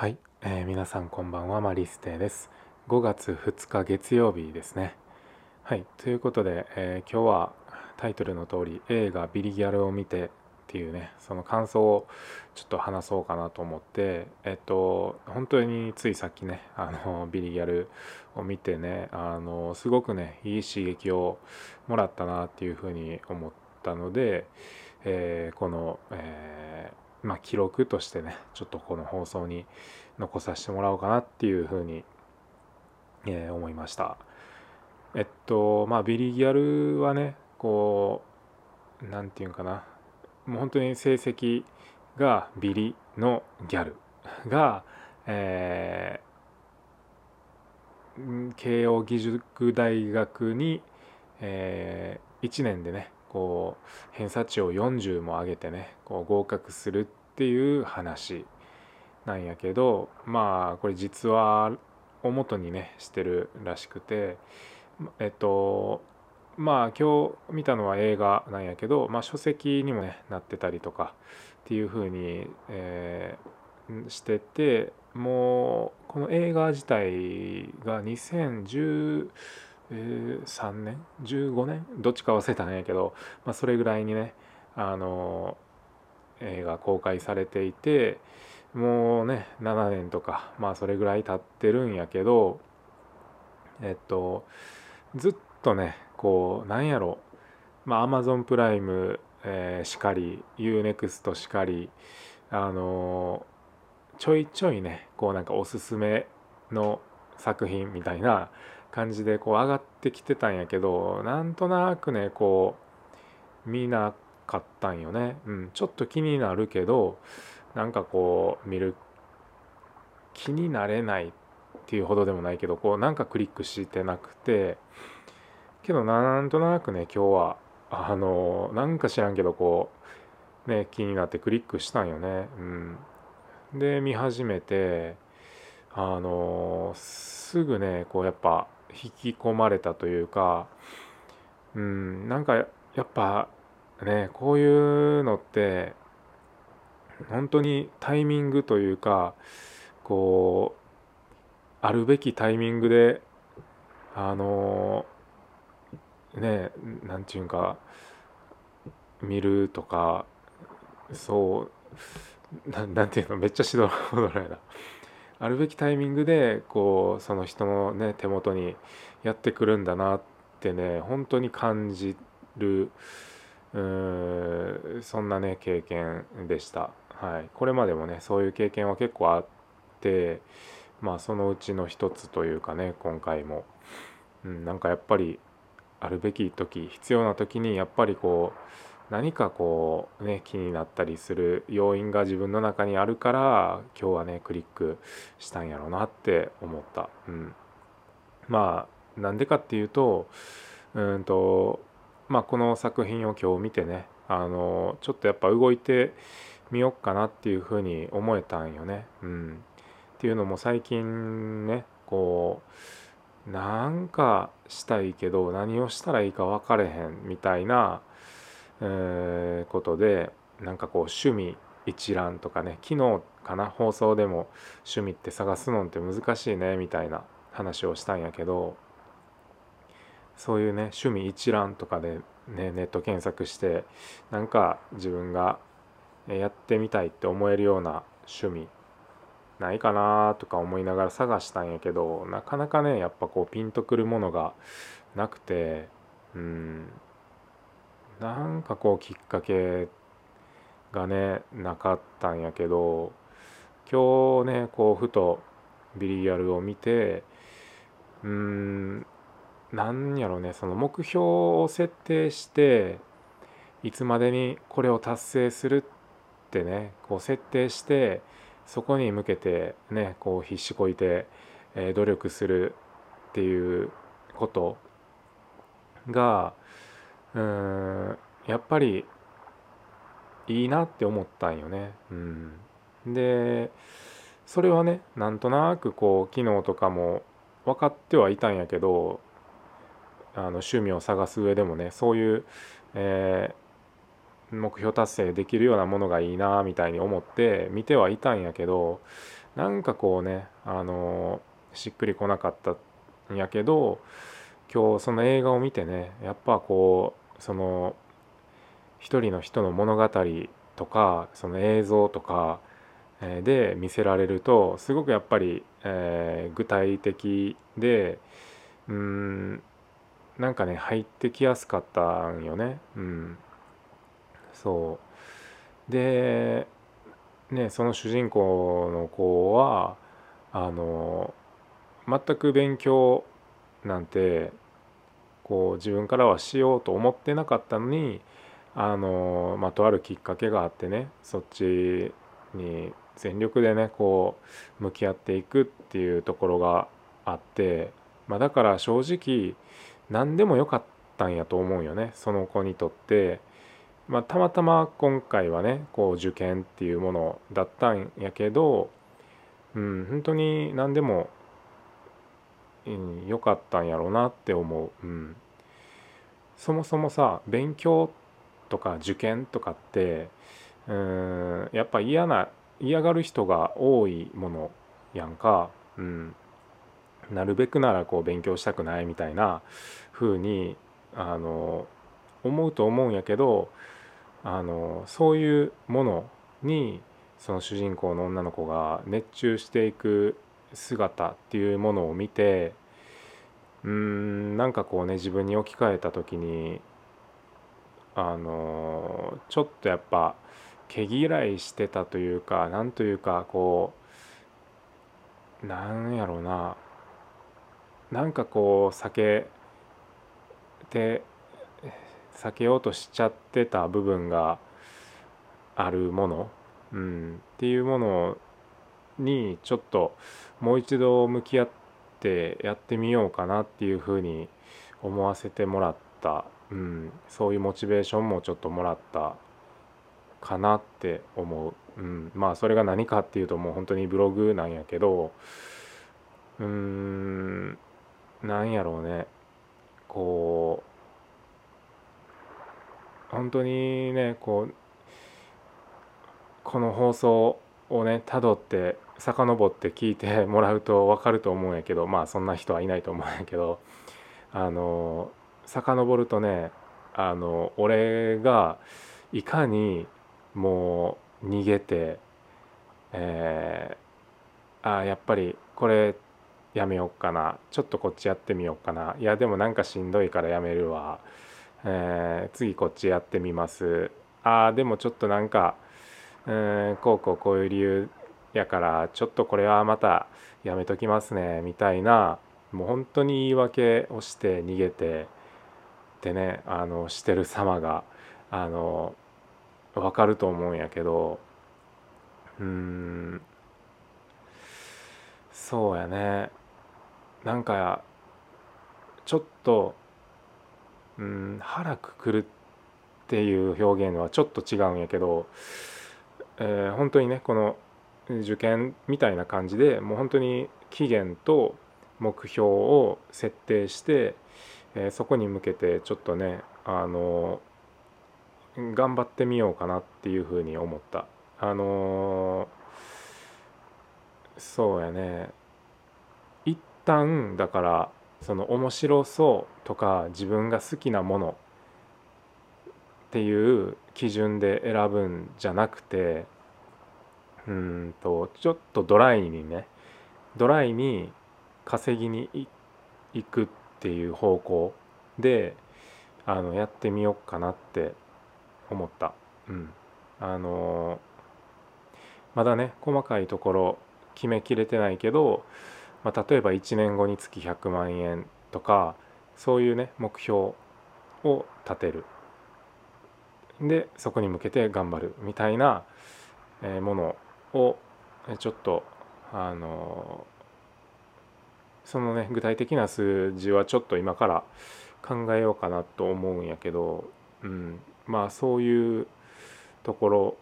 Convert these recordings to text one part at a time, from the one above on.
はい、えー、皆さんこんばんはマリステです。5月2日月曜日ですね。はい。ということで、えー、今日はタイトルの通り映画ビリギャルを見てっていうねその感想をちょっと話そうかなと思ってえっと本当についさっきねあのビリギャルを見てねあのすごくねいい刺激をもらったなっていうふうに思ったので、えー、この、えーまあ、記録としてねちょっとこの放送に残させてもらおうかなっていうふうに、えー、思いました。えっとまあビリギャルはねこう何て言うんかな。もう本当に成績がビリのギャル。が、えー、慶應義塾大学に、えー、1年でねこう偏差値を40も上げてねこう合格するっていう話なんやけどまあこれ実話を元にねしてるらしくてえっとまあ今日見たのは映画なんやけど、まあ、書籍にもねなってたりとかっていう風に、えー、しててもうこの映画自体が2010え、3年15年？どっちか忘れたんやけど、まあ、それぐらいにねあの映画公開されていてもうね7年とかまあそれぐらい経ってるんやけどえっとずっとねこうなんやろまあアマゾンプライム、えー、しかり UNEXT しかりあのちょいちょいねこうなんかおすすめの作品みたいな感じでこう上がってきてたんやけどなんとなくねこう見なかったんよね、うん、ちょっと気になるけどなんかこう見る気になれないっていうほどでもないけどこうなんかクリックしてなくて。けどなんとなくね今日はあのなんか知らんけどこうね気になってクリックしたんよね。うん。で見始めてあのすぐねこうやっぱ引き込まれたというかうんなんかやっぱねこういうのって本当にタイミングというかこうあるべきタイミングであのね何て言うんか見るとかそうなんていうのめっちゃしどろやな。あるべきタイミングでこうその人のね手元にやってくるんだなってね本当に感じるうそんなね経験でした。はい、これまでもねそういう経験は結構あってまあそのうちの一つというかね今回も、うん、なんかやっぱりあるべき時必要な時にやっぱりこう何かこうね気になったりする要因が自分の中にあるから今日はねクリックしたんやろうなって思った。うん、まあなんでかっていうとうんとまあこの作品を今日見てねあのちょっとやっぱ動いてみよっかなっていうふうに思えたんよね。うん、っていうのも最近ねこうなんかしたいけど何をしたらいいか分かれへんみたいなえ、ことでなんかこう趣味一覧とかね昨日かな放送でも趣味って探すのって難しいねみたいな話をしたんやけどそういうね趣味一覧とかで、ね、ネット検索してなんか自分がやってみたいって思えるような趣味ないかなとか思いながら探したんやけどなかなかねやっぱこうピンとくるものがなくてうん。なんかこうきっかけがねなかったんやけど今日ねこうふとビリギャルを見てうーんなんやろねその目標を設定していつまでにこれを達成するってねこう設定してそこに向けてねこう必死こいて、えー、努力するっていうことがうんやっぱりいいなって思ったんよね。うん、でそれはねなんとなくこう機能とかも分かってはいたんやけどあの趣味を探す上でもねそういう、えー、目標達成できるようなものがいいなみたいに思って見てはいたんやけどなんかこうねあのしっくりこなかったんやけど今日その映画を見てねやっぱこうその一人の人の物語とかその映像とかで見せられるとすごくやっぱり、えー、具体的でうんなんかね入ってきやすかったんよね。うん、そうでねその主人公の子はあの全く勉強なんてこう自分からはしようと思ってなかったのにあの、まあ、とあるきっかけがあってねそっちに全力でねこう向き合っていくっていうところがあって、まあ、だから正直何でもよかったんやと思うよねその子にとって。まあ、たまたま今回はねこう受験っていうものだったんやけど、うん、本当に何でも良、かったんやろうなって思う、うん、そもそもさ勉強とか受験とかってうんやっぱ嫌な嫌がる人が多いものやんか、うん、なるべくならこう勉強したくないみたいな風にあの思うと思うんやけどあのそういうものにその主人公の女の子が熱中していく姿っていうものを見てうーんなんかこうね自分に置き換えた時にあのちょっとやっぱ毛嫌いしてたというかなんというかこうなんやろうな。なんかこう避けて避けようとしちゃってた部分があるもの、うん、っていうものをにちょっともう一度向き合ってやってみようかなっていうふうに思わせてもらった、うん、そういうモチベーションもちょっともらったかなって思う、うん、まあそれが何かっていうともう本当にブログなんやけど。うーん。なんやろうね。こう本当にねこうこの放送をねたどって遡って聞いて もらうと分かると思うんやけどまあそんな人はいないと思うんやけどあの遡るとねあの俺がいかにもう逃げて、えー、あやっぱりこれやめようかなちょっとこっちやってみようかないやでもなんかしんどいからやめるわ、えー、次こっちやってみますあでもちょっとなんか、えー、こうこうこういう理由やからちょっとこれはまたやめときますねみたいなもう本当に言い訳をして逃げてってねあのしてる様があのわかると思うんやけどうんそうやね。なんかちょっとうん腹くくるっていう表現はちょっと違うんやけど、えー、本当にねこの受験みたいな感じでもう本当に期限と目標を設定して、え、そこに向けてちょっとねあの頑張ってみようかなっていうふうに思った。あの、そうやね。一旦だからその面白そうとか自分が好きなものっていう基準で選ぶんじゃなくてうんとちょっとドライにねドライに稼ぎに行くっていう方向であのやってみようかなって思った。うん、あのまだね細かいところ決めきれてないけど、まあ、例えば1年後につき100万円とかそういうね目標を立てるでそこに向けて頑張るみたいなものををちょっとあのそのね具体的な数字はちょっと今から考えようかなと思うんやけど、うん、まあそういうところ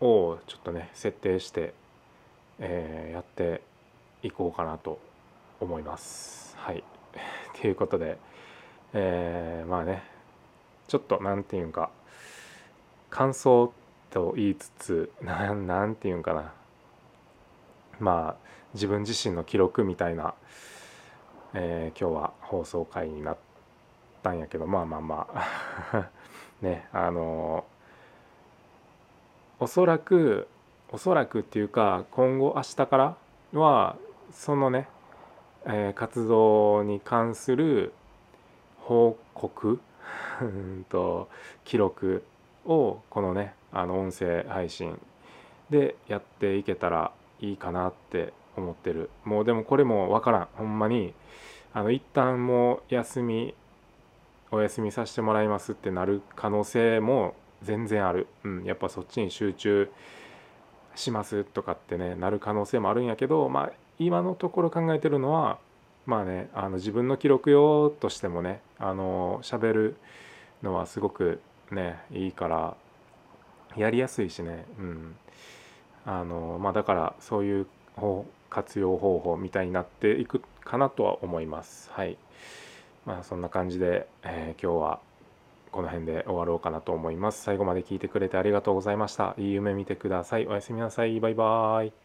をちょっとね設定して、えー、やっていこうかなと思います。はい。ということで、えー、まあねちょっと何て言うんか感想ってと言いつつ なんて言うんかな。まあ自分自身の記録みたいな、えー、今日は放送回になったんやけどまあまあまあ。ねあのおそらくおそらくっていうか今後明日からはそのね、えー、活動に関する報告 と記録をこのねあの音声配信でやっていけたらいいかなって思ってる。もうでもこれも分からん。ほんまにあの一旦もう休みお休みさせてもらいますってなる可能性も全然ある、うん、やっぱそっちに集中しますとかってねなる可能性もあるんやけどまあ今のところ考えてるのはまあねあの自分の記録用としてもねあの喋るのはすごくねいいから やりやすいしね。うん。あのまあだからそういう活用方法みたいになっていくかなとは思います。はい。まあそんな感じで、えー、今日はこの辺で終わろうかなと思います。最後まで聞いてくれてありがとうございました。いい夢見てください。おやすみなさい。バイバーイ。